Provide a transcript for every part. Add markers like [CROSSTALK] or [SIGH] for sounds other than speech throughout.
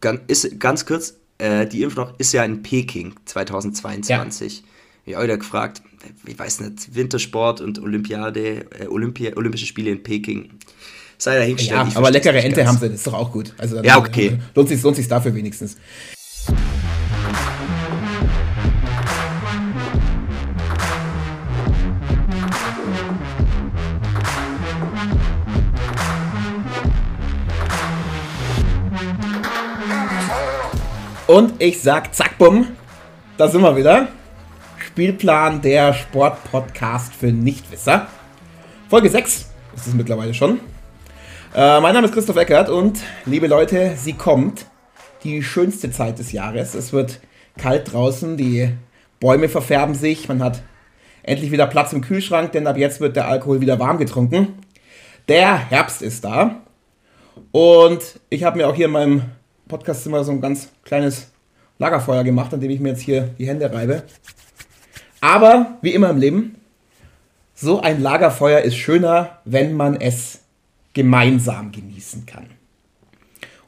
ganz, ist, ganz kurz, äh, die noch ist ja in Peking 2022. Ja. Ich habe wieder gefragt, ich weiß nicht, Wintersport und Olympiade, äh, Olympia, Olympische Spiele in Peking. Sei dahingestellt. Ja, aber leckere Ente haben sie, das ist doch auch gut. Also, ja, okay. [LAUGHS] Lohnt sich, lohnt sich dafür wenigstens. Und ich sag zack, bumm, da sind wir wieder. Spielplan der Sportpodcast für Nichtwisser. Folge 6 ist es mittlerweile schon. Äh, mein Name ist Christoph Eckert und liebe Leute, sie kommt. Die schönste Zeit des Jahres. Es wird kalt draußen, die Bäume verfärben sich, man hat endlich wieder Platz im Kühlschrank, denn ab jetzt wird der Alkohol wieder warm getrunken. Der Herbst ist da. Und ich habe mir auch hier in meinem Podcastzimmer so ein ganz kleines Lagerfeuer gemacht, an dem ich mir jetzt hier die Hände reibe. Aber wie immer im Leben, so ein Lagerfeuer ist schöner, wenn man es gemeinsam genießen kann.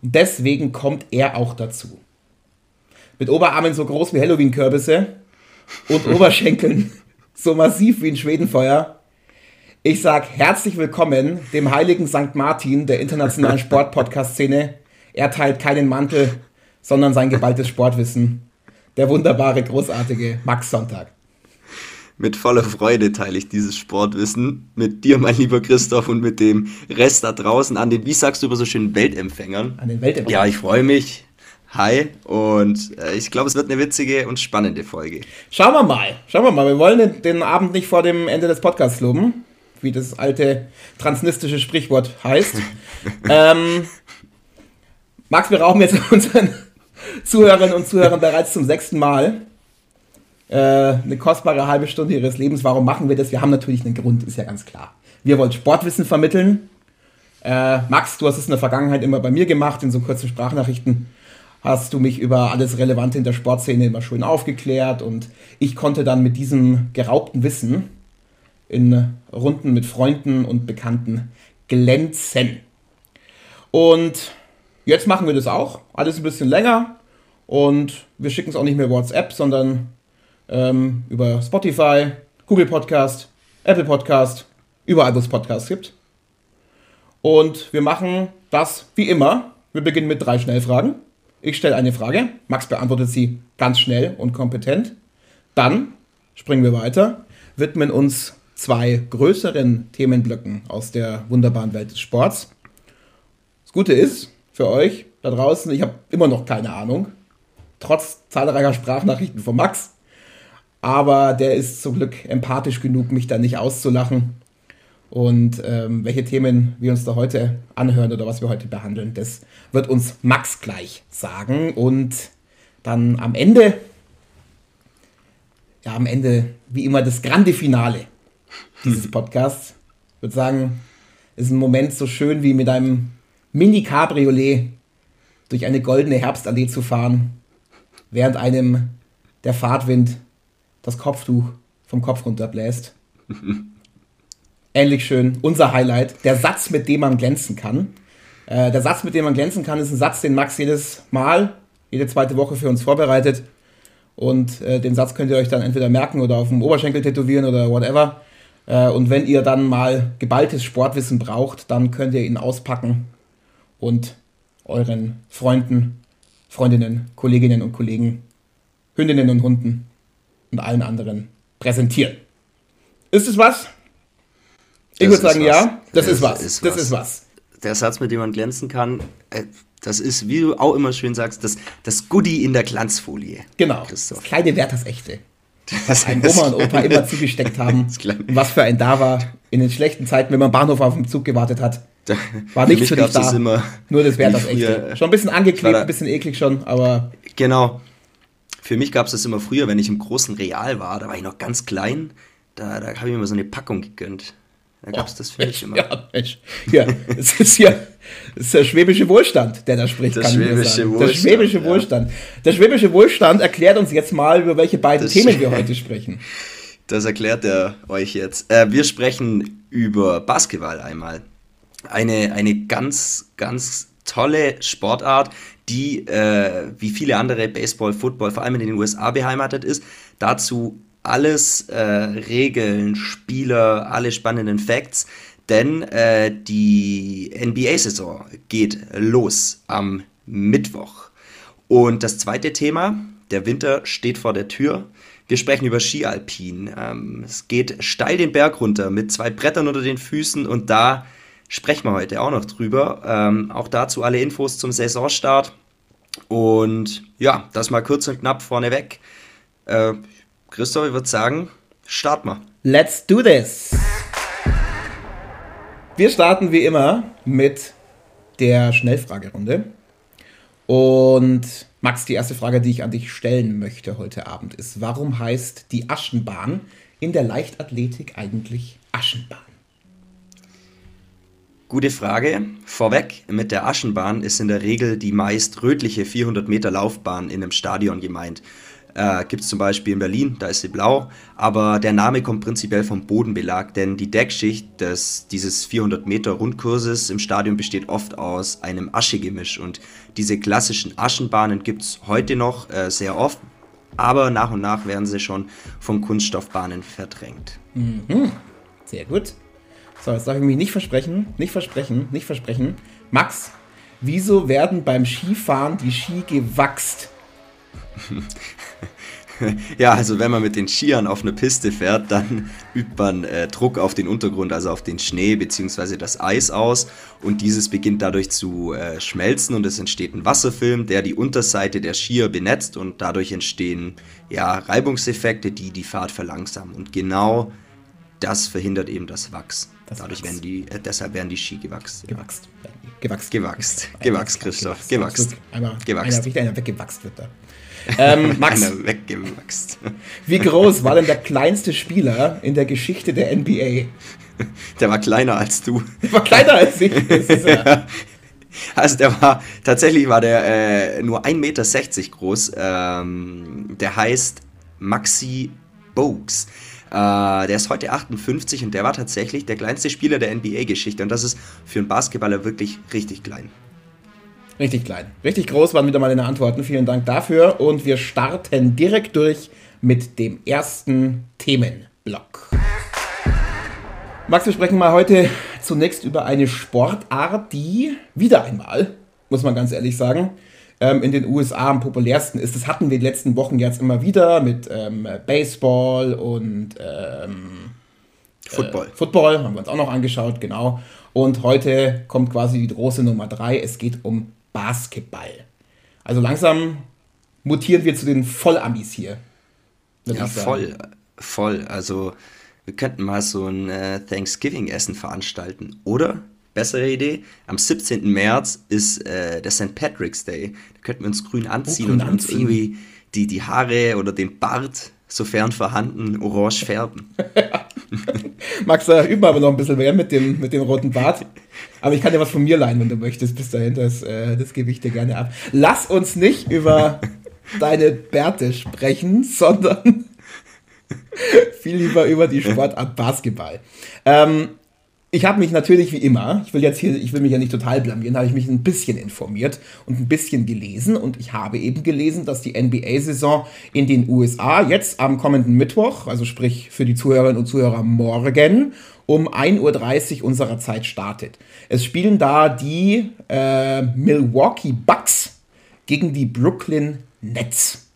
Und deswegen kommt er auch dazu. Mit Oberarmen so groß wie Halloween-Kürbisse und [LAUGHS] Oberschenkeln so massiv wie ein Schwedenfeuer. Ich sag herzlich willkommen dem heiligen St. Martin der internationalen [LAUGHS] Sport-Podcast-Szene er teilt keinen Mantel, sondern sein geballtes Sportwissen. Der wunderbare, großartige Max Sonntag. Mit voller Freude teile ich dieses Sportwissen mit dir, mein lieber Christoph, und mit dem Rest da draußen an den, wie sagst du immer so schön, Weltempfängern. An den Weltempfängern. Ja, ich freue mich. Hi und äh, ich glaube, es wird eine witzige und spannende Folge. Schauen wir mal, schauen wir mal. Wir wollen den, den Abend nicht vor dem Ende des Podcasts loben, wie das alte transnistische Sprichwort heißt. [LAUGHS] ähm, Max, wir rauchen jetzt [LAUGHS] unseren Zuhörerinnen und Zuhörern bereits zum sechsten Mal äh, eine kostbare halbe Stunde ihres Lebens. Warum machen wir das? Wir haben natürlich einen Grund, ist ja ganz klar. Wir wollen Sportwissen vermitteln. Äh, Max, du hast es in der Vergangenheit immer bei mir gemacht, in so kurzen Sprachnachrichten hast du mich über alles Relevante in der Sportszene immer schön aufgeklärt und ich konnte dann mit diesem geraubten Wissen in Runden mit Freunden und Bekannten glänzen. Und Jetzt machen wir das auch, alles ein bisschen länger und wir schicken es auch nicht mehr WhatsApp, sondern ähm, über Spotify, Google Podcast, Apple Podcast, überall, wo es Podcasts gibt. Und wir machen das wie immer. Wir beginnen mit drei Schnellfragen. Ich stelle eine Frage, Max beantwortet sie ganz schnell und kompetent. Dann springen wir weiter, widmen uns zwei größeren Themenblöcken aus der wunderbaren Welt des Sports. Das Gute ist, für euch da draußen. Ich habe immer noch keine Ahnung. Trotz zahlreicher Sprachnachrichten von Max. Aber der ist zum Glück empathisch genug, mich da nicht auszulachen. Und ähm, welche Themen wir uns da heute anhören oder was wir heute behandeln, das wird uns Max gleich sagen. Und dann am Ende, ja, am Ende, wie immer, das grande Finale dieses Podcasts. Ich würde sagen, ist ein Moment so schön wie mit einem Mini-Cabriolet durch eine goldene Herbstallee zu fahren, während einem der Fahrtwind das Kopftuch vom Kopf runterbläst. [LAUGHS] Ähnlich schön, unser Highlight, der Satz, mit dem man glänzen kann. Äh, der Satz, mit dem man glänzen kann, ist ein Satz, den Max jedes Mal, jede zweite Woche für uns vorbereitet. Und äh, den Satz könnt ihr euch dann entweder merken oder auf dem Oberschenkel tätowieren oder whatever. Äh, und wenn ihr dann mal geballtes Sportwissen braucht, dann könnt ihr ihn auspacken und euren Freunden, Freundinnen, Kolleginnen und Kollegen, Hündinnen und Hunden und allen anderen präsentieren. Ist es was? Ich würde sagen, was. ja, das, das ist was. Ist das was. ist was. Der Satz, mit dem man glänzen kann, äh, das ist, wie du auch immer schön sagst, das, das Goodie in der Glanzfolie. Genau. Christoph. Das kleine Wert, das echte. Das ein Oma und Opa immer zugesteckt haben. [LAUGHS] Was für ein da war. In den schlechten Zeiten, wenn man Bahnhof auf den Zug gewartet hat. War nichts für, für dich da. Das immer Nur das wäre das echte. Schon ein bisschen angeklebt, ein bisschen eklig schon, aber. Genau. Für mich gab es das immer früher, wenn ich im großen Real war, da war ich noch ganz klein, da, da habe ich mir immer so eine Packung gegönnt. Da gab es oh, das für mich immer. Ja, Mensch. Ja, es ist ja das ist der schwäbische Wohlstand, der da spricht. Der schwäbische Wohlstand. Der schwäbische ja. Wohlstand. Der schwäbische Wohlstand erklärt uns jetzt mal, über welche beiden das Themen wir heute sprechen. [LAUGHS] Das erklärt er euch jetzt. Äh, wir sprechen über Basketball einmal eine, eine ganz, ganz tolle Sportart, die äh, wie viele andere Baseball, Football, vor allem in den USA beheimatet ist. Dazu alles äh, Regeln, Spieler, alle spannenden Facts, denn äh, die NBA-Saison geht los am Mittwoch. Und das zweite Thema, der Winter steht vor der Tür. Wir sprechen über Skialpin. Ähm, es geht steil den Berg runter mit zwei Brettern unter den Füßen und da sprechen wir heute auch noch drüber. Ähm, auch dazu alle Infos zum Saisonstart. Und ja, das mal kurz und knapp vorneweg. Äh, Christoph, ich würde sagen, starten wir. Let's do this! Wir starten wie immer mit der Schnellfragerunde. Und Max, die erste Frage, die ich an dich stellen möchte heute Abend ist, warum heißt die Aschenbahn in der Leichtathletik eigentlich Aschenbahn? Gute Frage. Vorweg, mit der Aschenbahn ist in der Regel die meist rötliche 400 Meter Laufbahn in einem Stadion gemeint. Äh, Gibt es zum Beispiel in Berlin, da ist sie blau, aber der Name kommt prinzipiell vom Bodenbelag, denn die Deckschicht des, dieses 400 Meter Rundkurses im Stadion besteht oft aus einem Aschegemisch und diese klassischen Aschenbahnen gibt es heute noch äh, sehr oft, aber nach und nach werden sie schon von Kunststoffbahnen verdrängt. Mhm. Sehr gut. So, jetzt darf ich mich nicht versprechen, nicht versprechen, nicht versprechen. Max, wieso werden beim Skifahren die Ski gewachst? [LAUGHS] ja, also wenn man mit den Skiern auf eine Piste fährt, dann [LAUGHS] übt man äh, Druck auf den Untergrund, also auf den Schnee bzw. das Eis aus und dieses beginnt dadurch zu äh, schmelzen und es entsteht ein Wasserfilm, der die Unterseite der Skier benetzt und dadurch entstehen ja, Reibungseffekte, die die Fahrt verlangsamen und genau das verhindert eben das Wachs. Dadurch werden die, äh, deshalb werden die Ski gewachst. Gewachst. Gewachst. Gewachst. Gewachst, Christoph. Gewachst. Einmal, gewachst. Einer, einer weggewachst wird da. [LAUGHS] Ähm, Max, einer weggewachst. Wie groß war denn der kleinste Spieler in der Geschichte der NBA? Der war kleiner als du. Der war kleiner als ich. [LAUGHS] Ja also der war, tatsächlich war der äh, nur 1,60 Meter groß. Ähm, der heißt Maxi Bogues. Äh, der ist heute 58 und der war tatsächlich der kleinste Spieler der NBA-Geschichte. Und das ist für einen Basketballer wirklich richtig klein. Richtig klein. Richtig groß waren wieder mal deine Antworten. Vielen Dank dafür. Und wir starten direkt durch mit dem ersten Themenblock. Max, wir sprechen mal heute zunächst über eine Sportart, die wieder einmal, muss man ganz ehrlich sagen, ähm, in den USA am populärsten ist. Das hatten wir die letzten Wochen jetzt immer wieder mit ähm, Baseball und ähm, Football. Äh, Football haben wir uns auch noch angeschaut, genau. Und heute kommt quasi die große Nummer drei. Es geht um Basketball. Also langsam mutieren wir zu den Vollamis hier. Ja, voll, voll. Also wir könnten mal so ein äh, Thanksgiving-Essen veranstalten, oder? Bessere Idee, am 17. März ist äh, der St. Patrick's Day. Da könnten wir uns grün anziehen oh, und uns irgendwie die, die Haare oder den Bart, sofern vorhanden, orange [LAUGHS] färben. [LAUGHS] Max, da üben wir aber noch ein bisschen mehr mit dem, mit dem roten Bart. Aber ich kann dir was von mir leihen, wenn du möchtest. Bis dahin, das, äh, das gebe ich dir gerne ab. Lass uns nicht über [LAUGHS] deine Bärte sprechen, sondern viel lieber über die Sportart Basketball. Ähm, ich habe mich natürlich wie immer, ich will jetzt hier, ich will mich ja nicht total blamieren, habe ich mich ein bisschen informiert und ein bisschen gelesen und ich habe eben gelesen, dass die NBA-Saison in den USA jetzt am kommenden Mittwoch, also sprich für die Zuhörerinnen und Zuhörer morgen, um 1.30 Uhr unserer Zeit startet. Es spielen da die äh, Milwaukee Bucks gegen die Brooklyn Nets.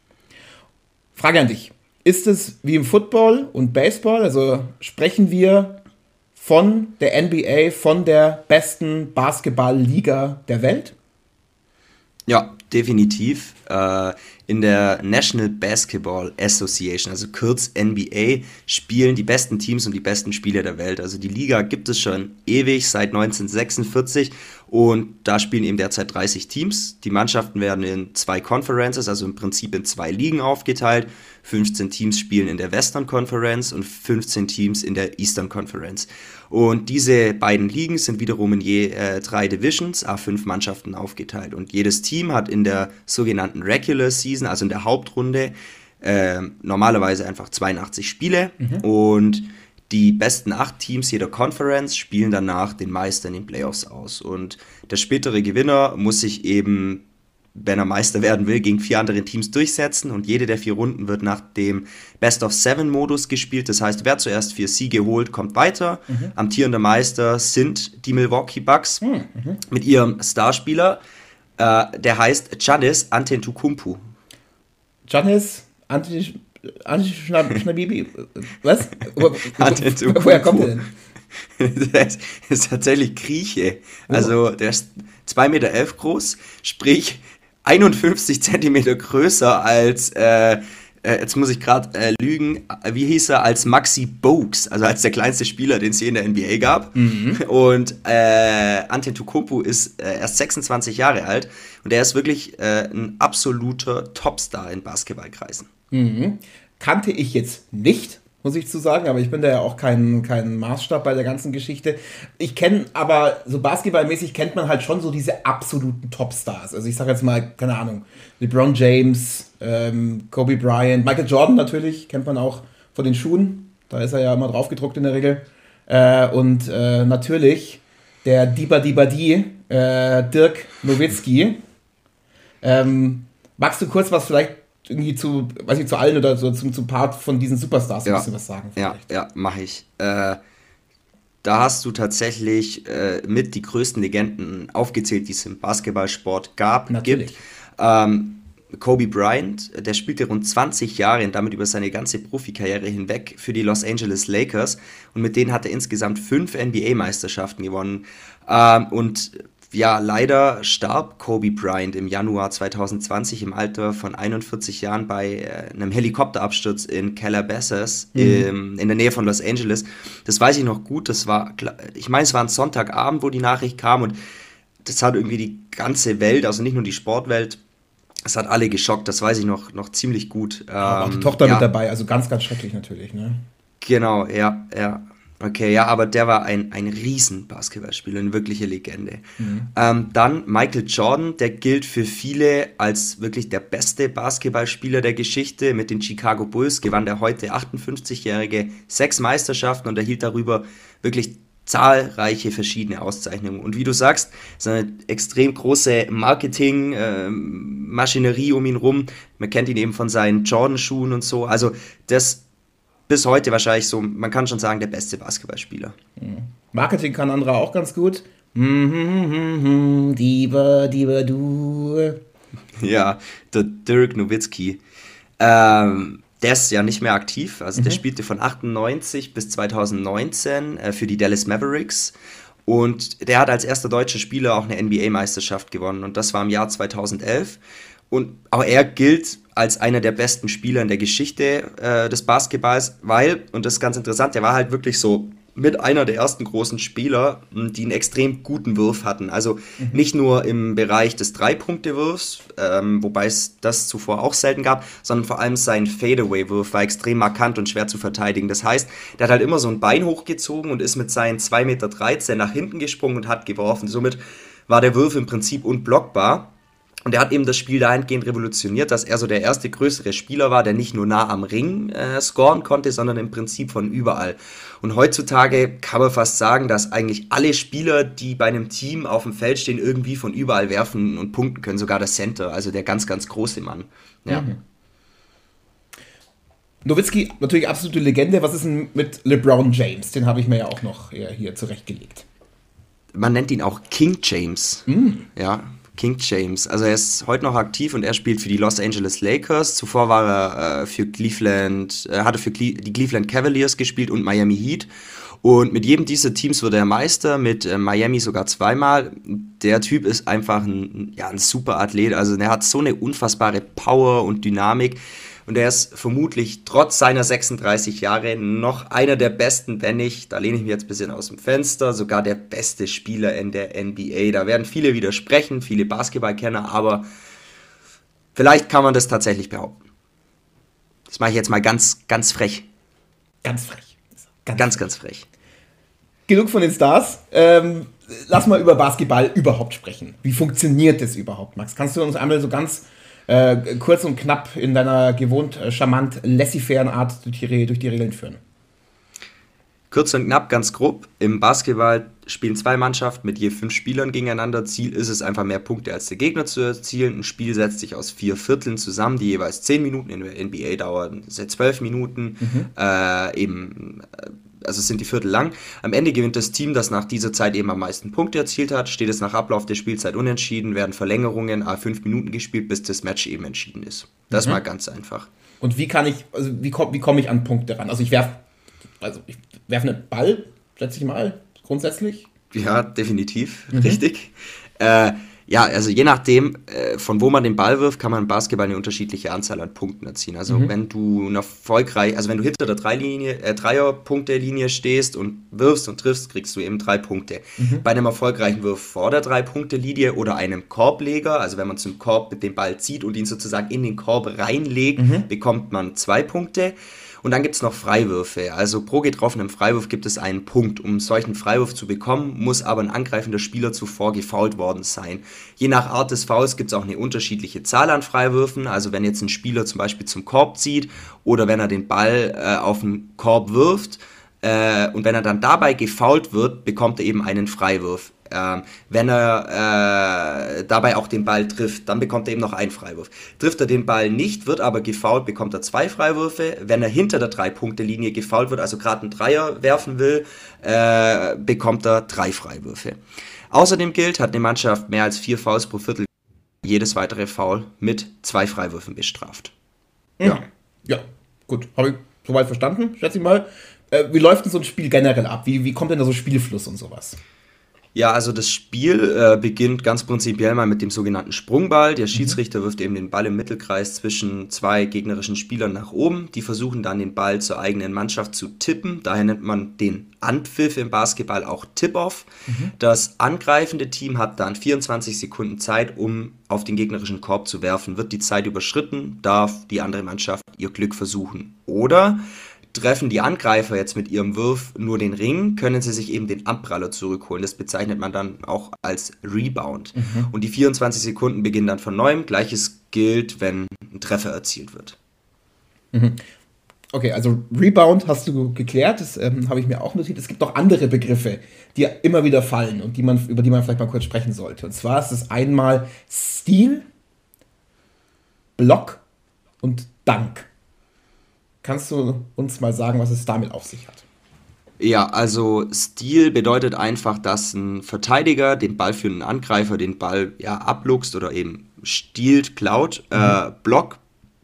Frage an dich. Ist es wie im Football und Baseball? Also sprechen wir von der NBA, von der besten Basketballliga der Welt? Ja, definitiv. Äh, in der National Basketball Association, also kurz NBA, spielen die besten Teams und die besten Spieler der Welt. Also die Liga gibt es schon ewig, seit 1946 und da spielen eben derzeit 30 Teams. Die Mannschaften werden in zwei Conferences, also im Prinzip in zwei Ligen aufgeteilt. 15 Teams spielen in der Western Conference und 15 Teams in der Eastern Conference. Und diese beiden Ligen sind wiederum in je äh, drei Divisions, A5 Mannschaften aufgeteilt. Und jedes Team hat in der sogenannten Regular Season, also in der Hauptrunde, äh, normalerweise einfach 82 Spiele. Mhm. Und die besten acht Teams jeder Conference spielen danach den Meister in den Playoffs aus. Und der spätere Gewinner muss sich eben wenn er Meister werden will, gegen vier andere Teams durchsetzen und jede der vier Runden wird nach dem Best of Seven Modus gespielt. Das heißt, wer zuerst vier Siege holt, kommt weiter. Mhm. Amtierender Meister sind die Milwaukee Bucks mhm. mit ihrem Starspieler, äh, der heißt Giannis Antetokounmpo. Giannis Antetokounmpo, was? [LAUGHS] Woher kommt der denn? [LAUGHS] der ist, ist, tatsächlich Grieche. Also der ist 2,11 Meter elf groß, sprich 51 Zentimeter größer als, äh, äh, jetzt muss ich gerade äh, lügen, wie hieß er, als Maxi Bogues, also als der kleinste Spieler, den es je in der NBA gab. Mhm. [LAUGHS] Und äh, Antetokounmpo ist äh, erst 26 Jahre alt und er ist wirklich äh, ein absoluter Topstar in Basketballkreisen. Mhm. Kannte ich jetzt nicht, muss ich zu sagen, aber ich bin da ja auch kein, kein Maßstab bei der ganzen Geschichte. Ich kenne aber, so basketballmäßig kennt man halt schon so diese absoluten Topstars. Also ich sage jetzt mal, keine Ahnung, LeBron James, ähm, Kobe Bryant, Michael Jordan natürlich, kennt man auch von den Schuhen. Da ist er ja immer drauf gedruckt in der Regel. Äh, und äh, natürlich der Diba Diba Di, äh, Dirk Nowitzki. Ähm, magst du kurz was vielleicht irgendwie zu, weiß ich, zu allen oder so zum, zum Part von diesen Superstars ja. ein bisschen was sagen. Vielleicht. Ja, ja, mache ich. Äh, da hast du tatsächlich äh, mit die größten Legenden aufgezählt, die es im Basketballsport gab, Natürlich. gibt. Ähm, Kobe Bryant, der spielte rund 20 Jahre und damit über seine ganze Profikarriere hinweg für die Los Angeles Lakers und mit denen hat er insgesamt fünf NBA-Meisterschaften gewonnen. Ähm, und ja, leider starb Kobe Bryant im Januar 2020 im Alter von 41 Jahren bei äh, einem Helikopterabsturz in Calabasas mhm. in der Nähe von Los Angeles. Das weiß ich noch gut. Das war, ich meine, es war ein Sonntagabend, wo die Nachricht kam und das hat irgendwie die ganze Welt, also nicht nur die Sportwelt, es hat alle geschockt. Das weiß ich noch, noch ziemlich gut. Ähm, auch die Tochter ja. mit dabei, also ganz, ganz schrecklich natürlich. Ne? Genau, ja, ja. Okay, ja, aber der war ein, ein Riesen-Basketballspieler, eine wirkliche Legende. Mhm. Ähm, dann Michael Jordan, der gilt für viele als wirklich der beste Basketballspieler der Geschichte. Mit den Chicago Bulls gewann der heute 58-Jährige sechs Meisterschaften und erhielt darüber wirklich zahlreiche verschiedene Auszeichnungen. Und wie du sagst, ist eine extrem große Marketing-Maschinerie ähm, um ihn rum. Man kennt ihn eben von seinen Jordan-Schuhen und so. Also das bis heute wahrscheinlich so, man kann schon sagen, der beste Basketballspieler. Mhm. Marketing kann Andra auch ganz gut. Diva, Diva, du. [LAUGHS] Ja, der Dirk Nowitzki. Ähm, der ist ja nicht mehr aktiv. Also mhm. der spielte von 98 bis 2019 äh, für die Dallas Mavericks. Und der hat als erster deutscher Spieler auch eine NBA-Meisterschaft gewonnen. Und das war im Jahr 2011. Und auch er gilt als einer der besten Spieler in der Geschichte äh, des Basketballs, weil, und das ist ganz interessant, der war halt wirklich so mit einer der ersten großen Spieler, hm, die einen extrem guten Wurf hatten. Also mhm. nicht nur im Bereich des Drei-Punkte-Wurfs, ähm, wobei es das zuvor auch selten gab, sondern vor allem sein Fadeaway-Wurf war extrem markant und schwer zu verteidigen. Das heißt, der hat halt immer so ein Bein hochgezogen und ist mit seinen 2,13 Meter nach hinten gesprungen und hat geworfen. Somit war der Wurf im Prinzip unblockbar. Und er hat eben das Spiel dahingehend revolutioniert, dass er so der erste größere Spieler war, der nicht nur nah am Ring äh, scoren konnte, sondern im Prinzip von überall. Und heutzutage kann man fast sagen, dass eigentlich alle Spieler, die bei einem Team auf dem Feld stehen, irgendwie von überall werfen und punkten können, sogar der Center, also der ganz, ganz große Mann. Ja. Mhm. Nowitzki, natürlich absolute Legende. Was ist denn mit LeBron James? Den habe ich mir ja auch noch hier zurechtgelegt. Man nennt ihn auch King James. Mhm. Ja, King James. Also er ist heute noch aktiv und er spielt für die Los Angeles Lakers. Zuvor war er äh, für Cleveland, äh, hatte für Cle die Cleveland Cavaliers gespielt und Miami Heat. Und mit jedem dieser Teams wurde er Meister, mit äh, Miami sogar zweimal. Der Typ ist einfach ein, ja, ein super Athlet. Also er hat so eine unfassbare Power und Dynamik. Und er ist vermutlich trotz seiner 36 Jahre noch einer der besten, wenn nicht, da lehne ich mich jetzt ein bisschen aus dem Fenster, sogar der beste Spieler in der NBA. Da werden viele widersprechen, viele Basketballkenner, aber vielleicht kann man das tatsächlich behaupten. Das mache ich jetzt mal ganz, ganz frech. Ganz frech. Ganz, ganz, ganz frech. Genug von den Stars. Ähm, lass mal über Basketball überhaupt sprechen. Wie funktioniert das überhaupt, Max? Kannst du uns einmal so ganz äh, kurz und knapp in deiner gewohnt äh, charmant laissez-faire Art durch die, durch die Regeln führen. Kurz und knapp, ganz grob. Im Basketball spielen zwei Mannschaften mit je fünf Spielern gegeneinander. Ziel ist es einfach mehr Punkte als der Gegner zu erzielen. Ein Spiel setzt sich aus vier Vierteln zusammen, die jeweils zehn Minuten in der NBA dauern, seit zwölf Minuten. Mhm. Äh, eben, äh, also es sind die Viertel lang. Am Ende gewinnt das Team, das nach dieser Zeit eben am meisten Punkte erzielt hat. Steht es nach Ablauf der Spielzeit unentschieden, werden Verlängerungen a fünf Minuten gespielt, bis das Match eben entschieden ist. Das mhm. mal ganz einfach. Und wie kann ich, also wie komme wie komm ich an Punkte ran? Also ich werfe also ich werfe einen Ball, schätze ich mal, grundsätzlich. Ja, definitiv, mhm. richtig. Äh, ja, also je nachdem, äh, von wo man den Ball wirft, kann man im Basketball eine unterschiedliche Anzahl an Punkten erzielen. Also mhm. wenn du erfolgreich, also wenn du hinter der Dreilinie, äh, Dreierpunkte-Linie stehst und wirfst und triffst, kriegst du eben drei Punkte. Mhm. Bei einem erfolgreichen Wurf vor der Drei-Punkte-Linie oder einem Korbleger, also wenn man zum Korb mit dem Ball zieht und ihn sozusagen in den Korb reinlegt, mhm. bekommt man zwei Punkte. Und dann gibt es noch Freiwürfe. Also pro getroffenem Freiwurf gibt es einen Punkt. Um solchen Freiwurf zu bekommen, muss aber ein angreifender Spieler zuvor gefault worden sein. Je nach Art des Fouls gibt es auch eine unterschiedliche Zahl an Freiwürfen. Also wenn jetzt ein Spieler zum Beispiel zum Korb zieht oder wenn er den Ball äh, auf den Korb wirft, äh, und wenn er dann dabei gefault wird, bekommt er eben einen Freiwurf. Ähm, wenn er äh, dabei auch den Ball trifft, dann bekommt er eben noch einen Freiwurf. Trifft er den Ball nicht, wird aber gefault, bekommt er zwei Freiwürfe. Wenn er hinter der Drei-Punkte-Linie gefault wird, also gerade einen Dreier werfen will, äh, bekommt er drei Freiwürfe. Außerdem gilt, hat eine Mannschaft mehr als vier Fouls pro Viertel, jedes weitere Foul mit zwei Freiwürfen bestraft. Ja, mhm. ja gut, habe ich soweit verstanden, schätze ich mal. Äh, wie läuft denn so ein Spiel generell ab? Wie, wie kommt denn da so Spielfluss und sowas? Ja, also das Spiel äh, beginnt ganz prinzipiell mal mit dem sogenannten Sprungball. Der mhm. Schiedsrichter wirft eben den Ball im Mittelkreis zwischen zwei gegnerischen Spielern nach oben. Die versuchen dann den Ball zur eigenen Mannschaft zu tippen. Daher nennt man den Anpfiff im Basketball auch Tip-Off. Mhm. Das angreifende Team hat dann 24 Sekunden Zeit, um auf den gegnerischen Korb zu werfen. Wird die Zeit überschritten, darf die andere Mannschaft ihr Glück versuchen. Oder Treffen die Angreifer jetzt mit ihrem Wurf nur den Ring, können sie sich eben den Abpraller zurückholen. Das bezeichnet man dann auch als Rebound. Mhm. Und die 24 Sekunden beginnen dann von neuem. Gleiches gilt, wenn ein Treffer erzielt wird. Mhm. Okay, also Rebound hast du geklärt, das ähm, habe ich mir auch notiert. Es gibt noch andere Begriffe, die immer wieder fallen und die man, über die man vielleicht mal kurz sprechen sollte. Und zwar ist es einmal Stil, Block und Dank. Kannst du uns mal sagen, was es damit auf sich hat? Ja, also Stil bedeutet einfach, dass ein Verteidiger den Ball für einen Angreifer den Ball ja abluchst oder eben stiehlt, klaut. Mhm. Äh, Block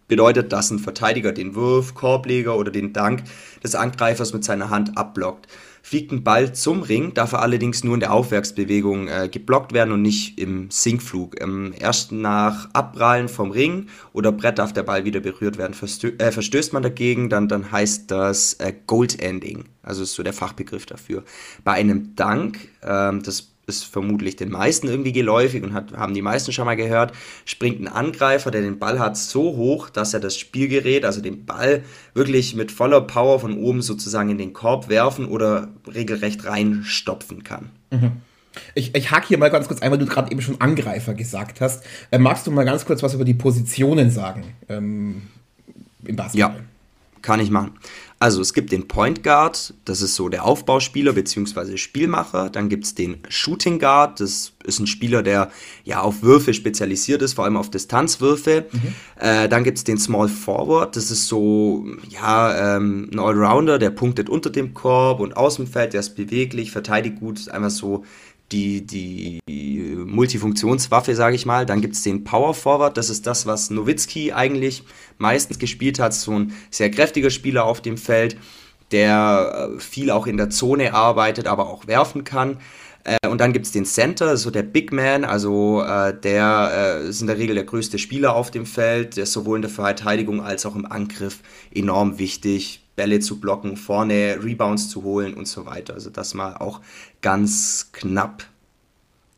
bedeutet, dass ein Verteidiger den Wurf, Korbleger oder den Dank des Angreifers mit seiner Hand abblockt. Fliegt ein Ball zum Ring, darf er allerdings nur in der Aufwärtsbewegung äh, geblockt werden und nicht im Sinkflug. Ähm, erst nach Abprallen vom Ring oder Brett darf der Ball wieder berührt werden. Verstö äh, verstößt man dagegen, dann, dann heißt das äh, Gold-Ending. Also ist so der Fachbegriff dafür. Bei einem Dank, ähm, das ist vermutlich den meisten irgendwie geläufig und hat, haben die meisten schon mal gehört, springt ein Angreifer, der den Ball hat, so hoch, dass er das Spielgerät, also den Ball, wirklich mit voller Power von oben sozusagen in den Korb werfen oder regelrecht reinstopfen kann. Mhm. Ich, ich hake hier mal ganz kurz ein, weil du gerade eben schon Angreifer gesagt hast. Äh, magst du mal ganz kurz was über die Positionen sagen ähm, im Basketball? Ja, kann ich machen. Also es gibt den Point Guard, das ist so der Aufbauspieler bzw. Spielmacher. Dann gibt es den Shooting Guard, das ist ein Spieler, der ja auf Würfe spezialisiert ist, vor allem auf Distanzwürfe. Mhm. Äh, dann gibt es den Small Forward, das ist so ja ähm, ein Allrounder, der punktet unter dem Korb und aus dem Feld, der ist beweglich, verteidigt gut, ist einfach so die, die Multifunktionswaffe, sage ich mal. Dann gibt es den Power Forward, das ist das, was Nowitzki eigentlich meistens gespielt hat. So ein sehr kräftiger Spieler auf dem Feld, der äh, viel auch in der Zone arbeitet, aber auch werfen kann. Äh, und dann gibt es den Center, so der Big Man, also äh, der äh, ist in der Regel der größte Spieler auf dem Feld, der ist sowohl in der Verteidigung als auch im Angriff enorm wichtig. Bälle zu blocken, vorne Rebounds zu holen und so weiter. Also das mal auch ganz knapp.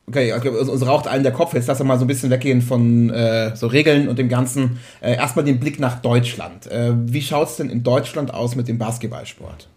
Okay, okay uns raucht allen der Kopf. Jetzt lass uns mal so ein bisschen weggehen von äh, so Regeln und dem Ganzen. Äh, erstmal den Blick nach Deutschland. Äh, wie schaut es denn in Deutschland aus mit dem Basketballsport?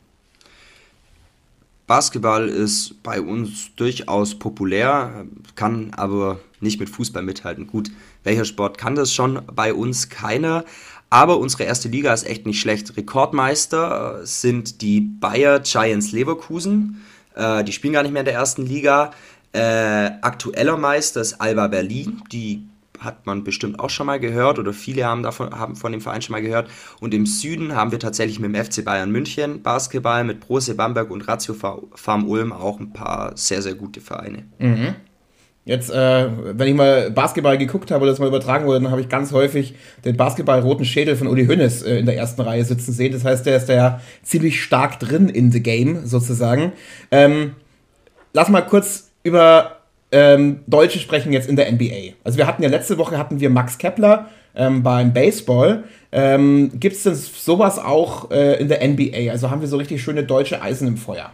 Basketball ist bei uns durchaus populär, kann aber nicht mit Fußball mithalten. Gut, welcher Sport kann das schon? Bei uns keiner. Aber unsere erste Liga ist echt nicht schlecht. Rekordmeister sind die Bayer Giants Leverkusen. Äh, die spielen gar nicht mehr in der ersten Liga. Äh, aktueller Meister ist Alba Berlin. Die hat man bestimmt auch schon mal gehört oder viele haben, davon, haben von dem Verein schon mal gehört. Und im Süden haben wir tatsächlich mit dem FC Bayern München Basketball, mit Brose Bamberg und Ratio Farm Ulm auch ein paar sehr, sehr gute Vereine. Mhm. Jetzt, äh, wenn ich mal Basketball geguckt habe oder das mal übertragen wurde, dann habe ich ganz häufig den Basketball-roten Schädel von Uli Hünnes äh, in der ersten Reihe sitzen sehen. Das heißt, der ist da ja ziemlich stark drin in the game, sozusagen. Ähm, lass mal kurz über ähm, Deutsche sprechen jetzt in der NBA. Also wir hatten ja letzte Woche hatten wir Max Kepler ähm, beim Baseball. Ähm, Gibt es denn sowas auch äh, in der NBA? Also haben wir so richtig schöne deutsche Eisen im Feuer?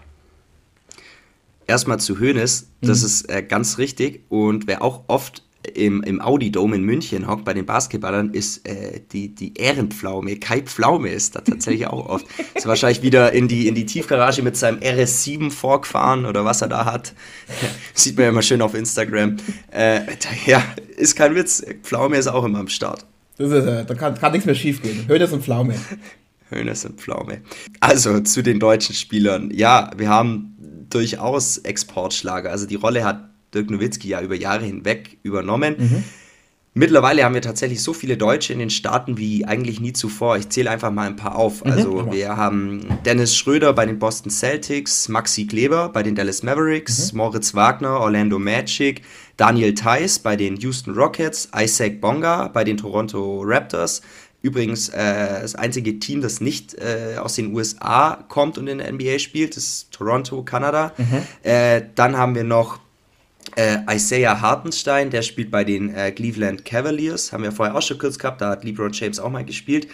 Erstmal zu Hönes, das mhm. ist äh, ganz richtig. Und wer auch oft im, im Audi Dome in München hockt bei den Basketballern, ist äh, die, die Ehrenpflaume. Kai Pflaume ist da tatsächlich auch oft. [LAUGHS] Ist wahrscheinlich wieder in die, in die Tiefgarage mit seinem RS7 vorgefahren oder was er da hat. [LAUGHS] Sieht man ja immer schön auf Instagram. Äh, ja, ist kein Witz. Pflaume ist auch immer am Start. Das ist, äh, da kann, kann nichts mehr schief gehen. Hönes und Pflaume. [LAUGHS] Hönes und Pflaume. Also zu den deutschen Spielern. Ja, wir haben durchaus Exportschlager. Also die Rolle hat Dirk Nowitzki ja über Jahre hinweg übernommen. Mhm. Mittlerweile haben wir tatsächlich so viele Deutsche in den Staaten wie eigentlich nie zuvor. Ich zähle einfach mal ein paar auf. Mhm. Also wir haben Dennis Schröder bei den Boston Celtics, Maxi Kleber bei den Dallas Mavericks, mhm. Moritz Wagner, Orlando Magic, Daniel Theiss bei den Houston Rockets, Isaac Bonga bei den Toronto Raptors. Übrigens äh, das einzige Team, das nicht äh, aus den USA kommt und in der NBA spielt, ist Toronto, Kanada. Mhm. Äh, dann haben wir noch äh, Isaiah Hartenstein, der spielt bei den äh, Cleveland Cavaliers, haben wir vorher auch schon kurz gehabt, da hat LeBron James auch mal gespielt.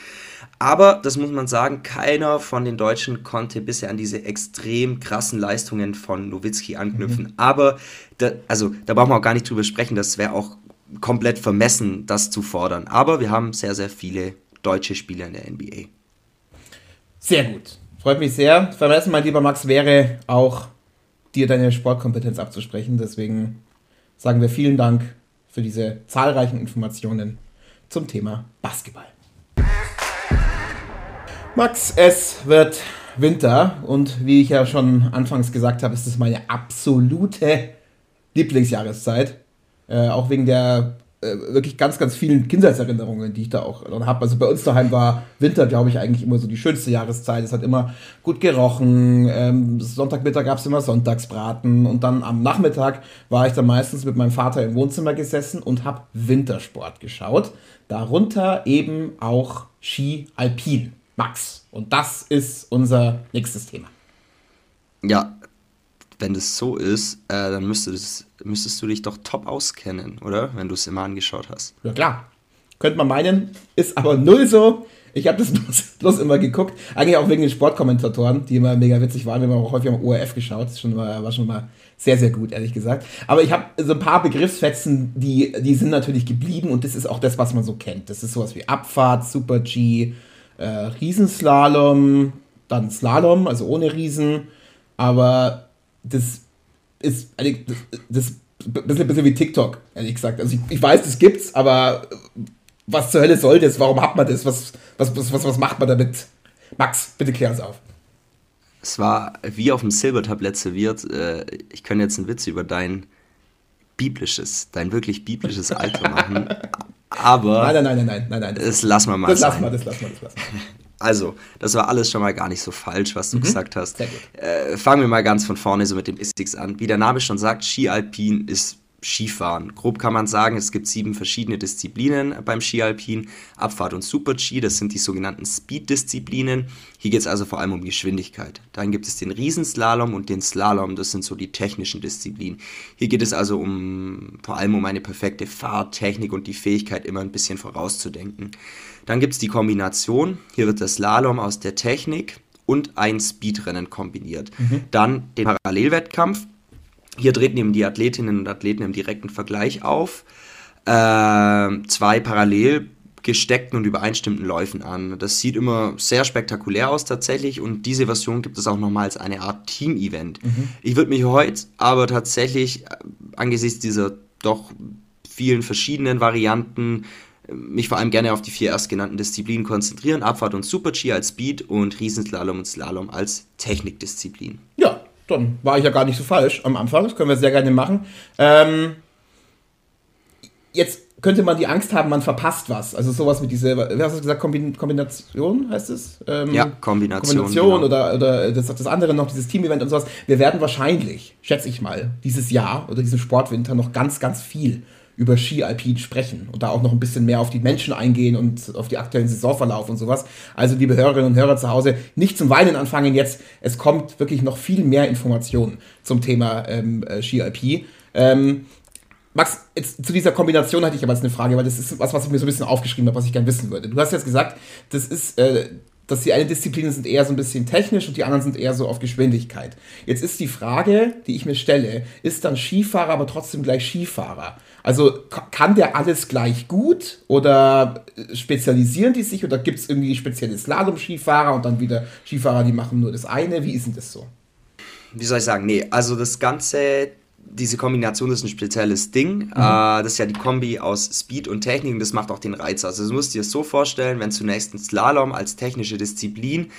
Aber, das muss man sagen, keiner von den Deutschen konnte bisher an diese extrem krassen Leistungen von Nowitzki anknüpfen. Mhm. Aber, da, also, da brauchen wir auch gar nicht drüber sprechen, das wäre auch komplett vermessen, das zu fordern. Aber wir haben sehr, sehr viele deutsche Spieler in der NBA. Sehr gut. Freut mich sehr. Vermessen, mein lieber Max, wäre auch dir deine Sportkompetenz abzusprechen. Deswegen sagen wir vielen Dank für diese zahlreichen Informationen zum Thema Basketball. Max, es wird Winter und wie ich ja schon anfangs gesagt habe, ist es meine absolute Lieblingsjahreszeit. Äh, auch wegen der äh, wirklich ganz, ganz vielen Kindheitserinnerungen, die ich da auch habe. Also bei uns daheim war Winter, glaube ich, eigentlich immer so die schönste Jahreszeit. Es hat immer gut gerochen. Ähm, Sonntagmittag gab es immer Sonntagsbraten. Und dann am Nachmittag war ich dann meistens mit meinem Vater im Wohnzimmer gesessen und habe Wintersport geschaut. Darunter eben auch Ski Alpin. Max. Und das ist unser nächstes Thema. Ja, wenn das so ist, äh, dann müsste das, müsstest du dich doch top auskennen, oder? Wenn du es immer angeschaut hast. Ja, klar. Könnte man meinen, ist aber null so. Ich habe das [LAUGHS] bloß, bloß, immer geguckt. Eigentlich auch wegen den Sportkommentatoren, die immer mega witzig waren. Wir haben auch häufig am ORF geschaut. Das schon mal, war schon mal sehr, sehr gut, ehrlich gesagt. Aber ich habe so ein paar Begriffsfetzen, die, die sind natürlich geblieben und das ist auch das, was man so kennt. Das ist sowas wie Abfahrt, Super G, äh, Riesenslalom, dann Slalom, also ohne Riesen. Aber das ist das, das bisschen, bisschen wie TikTok, ehrlich gesagt. Also ich, ich weiß, das gibt's, aber was zur Hölle soll das? Warum hat man das? Was, was, was, was macht man damit? Max, bitte klär uns auf. Es war wie auf dem Silbertablett serviert. Äh, ich könnte jetzt einen Witz über dein biblisches, dein wirklich biblisches Alter machen. [LAUGHS] Aber. Nein, nein, nein, nein, nein, nein, nein. Das, das lassen wir mal. Das lassen wir, das lassen wir, das lassen wir. Also, das war alles schon mal gar nicht so falsch, was du mhm. gesagt hast. Äh, fangen wir mal ganz von vorne so mit den Basics an. Wie der Name schon sagt, Ski Alpin ist Skifahren. Grob kann man sagen, es gibt sieben verschiedene Disziplinen beim Ski Alpin. Abfahrt und Super-G, das sind die sogenannten Speed-Disziplinen. Hier geht es also vor allem um Geschwindigkeit. Dann gibt es den Riesenslalom und den Slalom, das sind so die technischen Disziplinen. Hier geht es also um, vor allem um eine perfekte Fahrtechnik und die Fähigkeit, immer ein bisschen vorauszudenken. Dann gibt es die Kombination. Hier wird der Slalom aus der Technik und ein Speedrennen kombiniert. Mhm. Dann den Parallelwettkampf. Hier treten eben die Athletinnen und Athleten im direkten Vergleich auf. Äh, zwei parallel gesteckten und übereinstimmten Läufen an. Das sieht immer sehr spektakulär aus tatsächlich und diese Version gibt es auch nochmal als eine Art Team-Event. Mhm. Ich würde mich heute aber tatsächlich äh, angesichts dieser doch vielen verschiedenen Varianten mich vor allem gerne auf die vier erstgenannten Disziplinen konzentrieren. Abfahrt und Super-G als Speed und Riesenslalom und Slalom als Technikdisziplin. Ja, dann war ich ja gar nicht so falsch am Anfang. Das können wir sehr gerne machen. Ähm, jetzt könnte man die Angst haben, man verpasst was. Also sowas mit dieser, wie hast du gesagt, Kombination heißt es? Ähm, ja, Kombination. Kombination genau. oder, oder das, das andere noch, dieses Team-Event und sowas. Wir werden wahrscheinlich, schätze ich mal, dieses Jahr oder diesen Sportwinter noch ganz, ganz viel über Ski Alpin sprechen und da auch noch ein bisschen mehr auf die Menschen eingehen und auf die aktuellen Saisonverlauf und sowas. Also liebe Hörerinnen und Hörer zu Hause, nicht zum Weinen anfangen jetzt. Es kommt wirklich noch viel mehr Informationen zum Thema ähm, äh, Ski Alpin. Ähm, Max, jetzt zu dieser Kombination hatte ich aber jetzt eine Frage, weil das ist was, was ich mir so ein bisschen aufgeschrieben habe, was ich gerne wissen würde. Du hast jetzt gesagt, das ist, äh, dass die eine Disziplinen sind eher so ein bisschen technisch und die anderen sind eher so auf Geschwindigkeit. Jetzt ist die Frage, die ich mir stelle, ist dann Skifahrer aber trotzdem gleich Skifahrer? Also kann der alles gleich gut oder spezialisieren die sich oder gibt es irgendwie spezielle Slalom-Skifahrer und dann wieder Skifahrer, die machen nur das eine? Wie ist denn das so? Wie soll ich sagen? Nee, also das ganze diese Kombination ist ein spezielles Ding. Mhm. Äh, das ist ja die Kombi aus Speed und Technik und das macht auch den Reiz aus. Also du musst dir das so vorstellen, wenn zunächst ein Slalom als technische Disziplin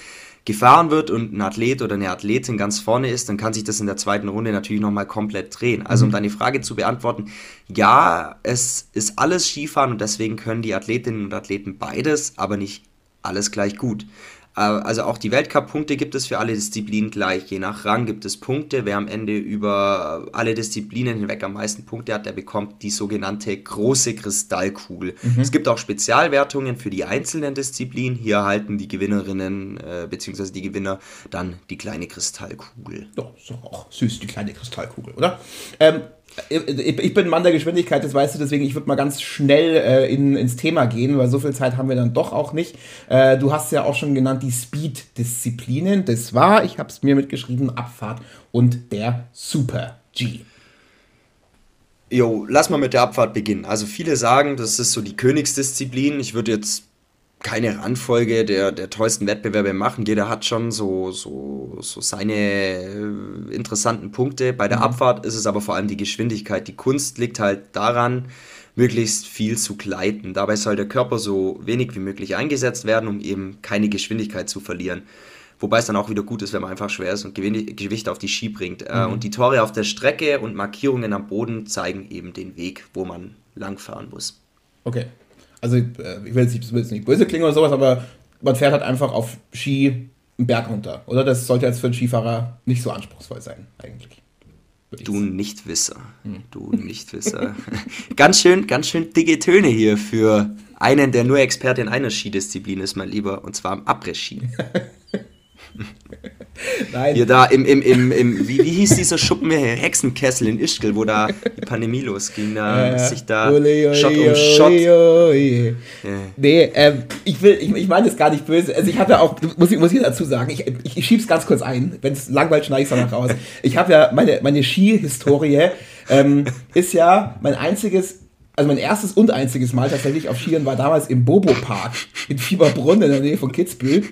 gefahren wird und ein Athlet oder eine Athletin ganz vorne ist, dann kann sich das in der zweiten Runde natürlich nochmal komplett drehen. Also um mhm. deine Frage zu beantworten, ja, es ist alles Skifahren und deswegen können die Athletinnen und Athleten beides, aber nicht alles gleich gut. Äh, also auch die Weltcup-Punkte gibt es für alle Disziplinen gleich. Je nach Rang gibt es Punkte. Wer am Ende über alle Disziplinen hinweg am meisten Punkte hat, der bekommt die sogenannte große Kristallkugel. Mhm. Es gibt auch Spezialwertungen für die einzelnen Disziplinen. Hier erhalten die Gewinnerinnen äh, bzw. die Gewinner dann die kleine Kristallkugel. Doch, ist doch auch süß, die kleine Kristallkugel, oder? Ähm, ich bin ein Mann der Geschwindigkeit, das weißt du, deswegen ich würde mal ganz schnell äh, in, ins Thema gehen, weil so viel Zeit haben wir dann doch auch nicht. Äh, du hast ja auch schon genannt die Speed-Disziplinen. Das war, ich habe es mir mitgeschrieben, Abfahrt und der Super G. Jo, lass mal mit der Abfahrt beginnen. Also viele sagen, das ist so die Königsdisziplin. Ich würde jetzt keine Randfolge der, der tollsten Wettbewerbe machen. Jeder hat schon so, so, so seine äh, interessanten Punkte. Bei der mhm. Abfahrt ist es aber vor allem die Geschwindigkeit. Die Kunst liegt halt daran, möglichst viel zu gleiten. Dabei soll der Körper so wenig wie möglich eingesetzt werden, um eben keine Geschwindigkeit zu verlieren. Wobei es dann auch wieder gut ist, wenn man einfach schwer ist und Gewicht auf die Ski bringt. Äh, mhm. Und die Tore auf der Strecke und Markierungen am Boden zeigen eben den Weg, wo man langfahren muss. Okay also äh, ich will jetzt nicht, böse klingen oder sowas, aber man fährt halt einfach auf Ski einen Berg runter. Oder das sollte jetzt für einen Skifahrer nicht so anspruchsvoll sein, eigentlich. Du Nichtwisser. Hm. Du Nichtwisser. [LAUGHS] ganz schön, ganz schön dicke Töne hier für einen, der nur Experte in einer Skidisziplin ist, mein Lieber, und zwar am Abriss-Ski. [LAUGHS] Nein. Hier da im, im, im, im wie, wie hieß dieser Schuppen Hexenkessel in Ischgl, wo da die Pandemie losging, da ja, sich da ui, ui, Shot um Shot. Ui, ja. Nee, ähm, ich will, ich, ich meine das gar nicht böse. Also ich habe ja auch, muss ich, muss ich dazu sagen, ich, ich, ich schieb's ganz kurz ein, wenn es langweilt, schneide ich es danach raus. Ich habe ja meine, meine Skihistorie ähm, ist ja mein einziges also mein erstes und einziges Mal tatsächlich auf Skiern war damals im Bobo Park in Fieberbrunn in der Nähe von Kitzbühel.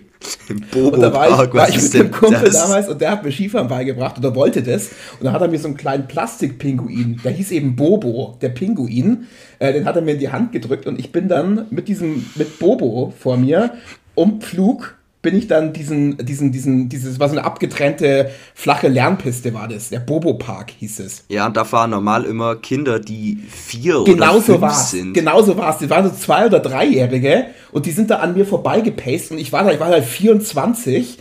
Bobo und da war ich, war ich mit dem Kumpel das? damals und der hat mir Skifahren beigebracht oder wollte das. Und dann hat er mir so einen kleinen Plastikpinguin, der hieß eben Bobo, der Pinguin, äh, den hat er mir in die Hand gedrückt und ich bin dann mit diesem, mit Bobo vor mir um Pflug bin ich dann diesen, diesen, diesen, dieses, was eine abgetrennte flache Lernpiste war das, der Bobo Park hieß es. Ja, und da fahren normal immer Kinder, die vier genau oder fünf war's. sind. Genau so war es. Die waren so zwei- oder dreijährige und die sind da an mir vorbeigepaced und ich war da, ich war da 24,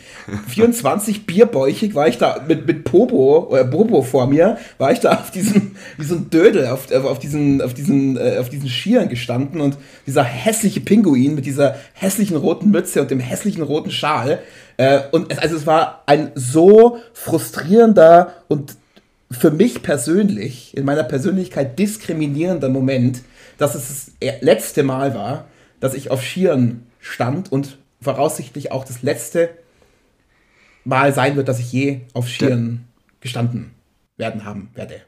24 [LAUGHS] bierbäuchig war ich da mit, mit Popo, oder Bobo vor mir, war ich da auf diesem, wie so ein Dödel, auf, auf diesen, auf diesen, äh, auf diesen Skiern gestanden und dieser hässliche Pinguin mit dieser hässlichen roten Mütze und dem hässlichen roten Schal. Äh, und es, also es war ein so frustrierender und für mich persönlich, in meiner Persönlichkeit diskriminierender Moment, dass es das letzte Mal war, dass ich auf Skiern stand und voraussichtlich auch das letzte Mal sein wird, dass ich je auf Skiern gestanden werden haben werde.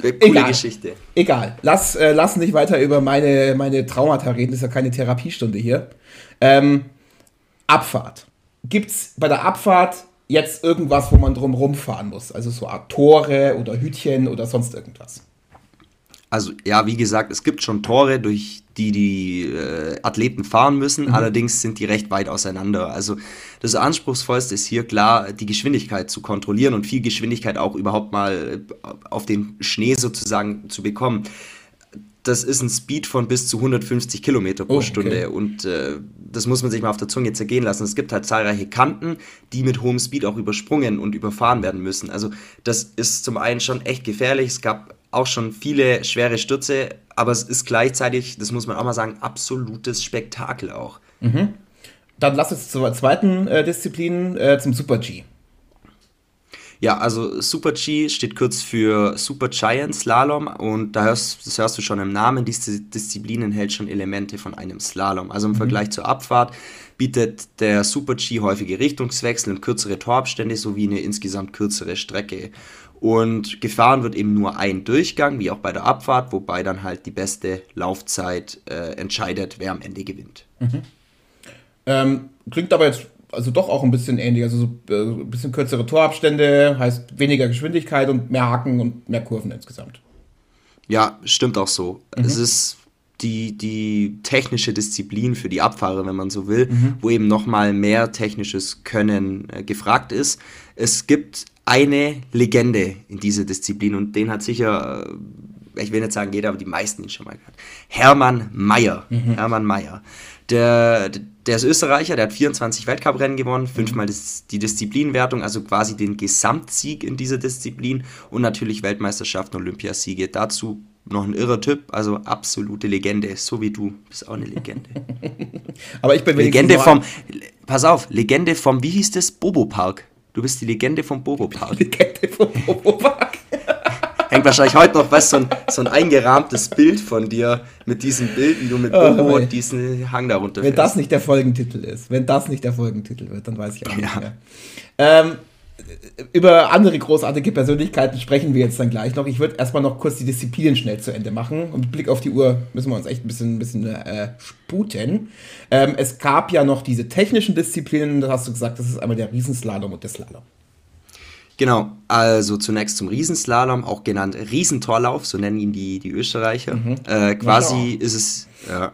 Coole Egal. Geschichte. Egal. Lass, äh, lass nicht weiter über meine, meine Traumata reden. Das ist ja keine Therapiestunde hier. Ähm, Abfahrt. Gibt es bei der Abfahrt jetzt irgendwas, wo man drum rumfahren muss? Also so Art Tore oder Hütchen oder sonst irgendwas? Also ja, wie gesagt, es gibt schon Tore, durch die die äh, Athleten fahren müssen, mhm. allerdings sind die recht weit auseinander. Also das Anspruchsvollste ist hier klar, die Geschwindigkeit zu kontrollieren und viel Geschwindigkeit auch überhaupt mal äh, auf den Schnee sozusagen zu bekommen. Das ist ein Speed von bis zu 150 Kilometer pro oh, okay. Stunde und äh, das muss man sich mal auf der Zunge zergehen lassen. Es gibt halt zahlreiche Kanten, die mit hohem Speed auch übersprungen und überfahren werden müssen. Also das ist zum einen schon echt gefährlich. Es gab auch schon viele schwere Stürze, aber es ist gleichzeitig, das muss man auch mal sagen, absolutes Spektakel auch. Mhm. Dann lass uns zur zweiten äh, Disziplin, äh, zum Super G. Ja, also Super G steht kurz für Super Giant Slalom und da hörst, das hörst du schon im Namen, diese Disziplin enthält schon Elemente von einem Slalom. Also im mhm. Vergleich zur Abfahrt bietet der Super G häufige Richtungswechsel und kürzere Torabstände sowie eine insgesamt kürzere Strecke. Und gefahren wird eben nur ein Durchgang, wie auch bei der Abfahrt, wobei dann halt die beste Laufzeit äh, entscheidet, wer am Ende gewinnt. Mhm. Ähm, klingt aber jetzt also doch auch ein bisschen ähnlich. Also so äh, ein bisschen kürzere Torabstände, heißt weniger Geschwindigkeit und mehr Haken und mehr Kurven insgesamt. Ja, stimmt auch so. Mhm. Es ist die, die technische Disziplin für die Abfahrer, wenn man so will, mhm. wo eben nochmal mehr technisches Können äh, gefragt ist. Es gibt eine Legende in dieser Disziplin und den hat sicher, äh, ich will nicht sagen jeder, aber die meisten ihn schon mal gehört. Hermann Mayer. Mhm. Hermann Mayer. Der, der ist Österreicher, der hat 24 Weltcuprennen gewonnen, fünfmal die Disziplinwertung, also quasi den Gesamtsieg in dieser Disziplin und natürlich Weltmeisterschaften, Olympiasiege. Dazu noch ein irrer Typ, also absolute Legende, so wie du bist auch eine Legende. [LAUGHS] Aber ich bin Legende vom, pass auf, Legende vom, wie hieß das, Bobo Park. Du bist die Legende vom Bobo Park. [LAUGHS] Legende vom Bobo Park. Hängt wahrscheinlich heute noch, was so ein, so ein eingerahmtes Bild von dir mit diesem Bild, wie du mit Bobo oh, diesen Hang darunter Wenn das nicht der Folgentitel ist, wenn das nicht der Folgentitel wird, dann weiß ich auch ja. nicht mehr. Ähm, über andere großartige Persönlichkeiten sprechen wir jetzt dann gleich noch. Ich würde erstmal noch kurz die Disziplinen schnell zu Ende machen. Und mit Blick auf die Uhr müssen wir uns echt ein bisschen, ein bisschen äh, sputen. Ähm, es gab ja noch diese technischen Disziplinen, da hast du gesagt, das ist einmal der Riesenslalom und der Slalom. Genau, also zunächst zum Riesenslalom, auch genannt Riesentorlauf, so nennen ihn die, die Österreicher. Mhm. Äh, quasi ist es, ja,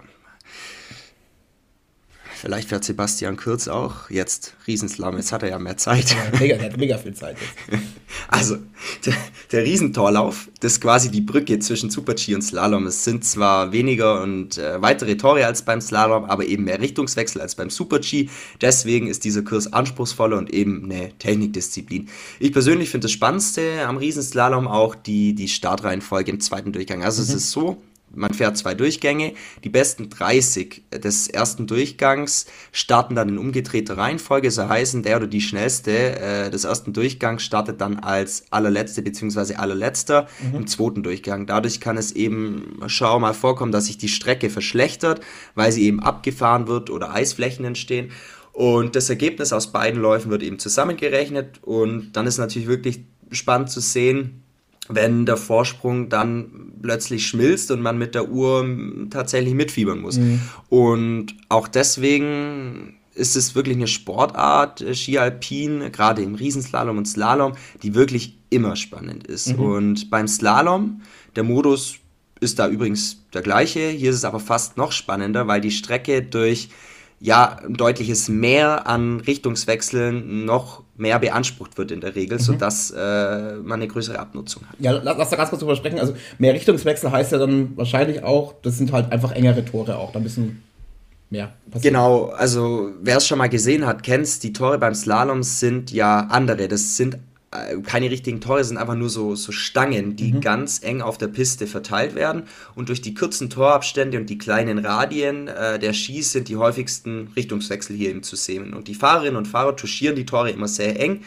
Vielleicht fährt Sebastian Kurz auch jetzt Riesenslalom. Jetzt hat er ja mehr Zeit. Ja, mega, der hat mega viel Zeit jetzt. [LAUGHS] Also, der, der Riesentorlauf, das ist quasi die Brücke zwischen Super-G und Slalom. Es sind zwar weniger und äh, weitere Tore als beim Slalom, aber eben mehr Richtungswechsel als beim Super-G. Deswegen ist dieser Kurs anspruchsvoller und eben eine Technikdisziplin. Ich persönlich finde das Spannendste am Riesenslalom auch die, die Startreihenfolge im zweiten Durchgang. Also, mhm. es ist so, man fährt zwei Durchgänge. Die besten 30 des ersten Durchgangs starten dann in umgedrehter Reihenfolge. So heißen, der oder die schnellste äh, des ersten Durchgangs startet dann als allerletzte bzw. allerletzter mhm. im zweiten Durchgang. Dadurch kann es eben schau mal vorkommen, dass sich die Strecke verschlechtert, weil sie eben abgefahren wird oder Eisflächen entstehen. Und das Ergebnis aus beiden Läufen wird eben zusammengerechnet und dann ist natürlich wirklich spannend zu sehen, wenn der Vorsprung dann plötzlich schmilzt und man mit der Uhr tatsächlich mitfiebern muss. Mhm. Und auch deswegen ist es wirklich eine Sportart, äh, Ski Alpin, gerade im Riesenslalom und Slalom, die wirklich immer spannend ist. Mhm. Und beim Slalom, der Modus ist da übrigens der gleiche, hier ist es aber fast noch spannender, weil die Strecke durch ja, ein deutliches Mehr an Richtungswechseln noch mehr beansprucht wird in der Regel, mhm. sodass äh, man eine größere Abnutzung hat. Ja, lass, lass da ganz kurz drüber sprechen. Also mehr Richtungswechsel heißt ja dann wahrscheinlich auch, das sind halt einfach engere Tore auch, da müssen mehr passieren. Genau, also wer es schon mal gesehen hat, kennt die Tore beim Slalom sind ja andere. Das sind keine richtigen Tore, sind einfach nur so, so Stangen, die mhm. ganz eng auf der Piste verteilt werden. Und durch die kurzen Torabstände und die kleinen Radien äh, der Skis sind die häufigsten Richtungswechsel hier eben zu sehen. Und die Fahrerinnen und Fahrer touchieren die Tore immer sehr eng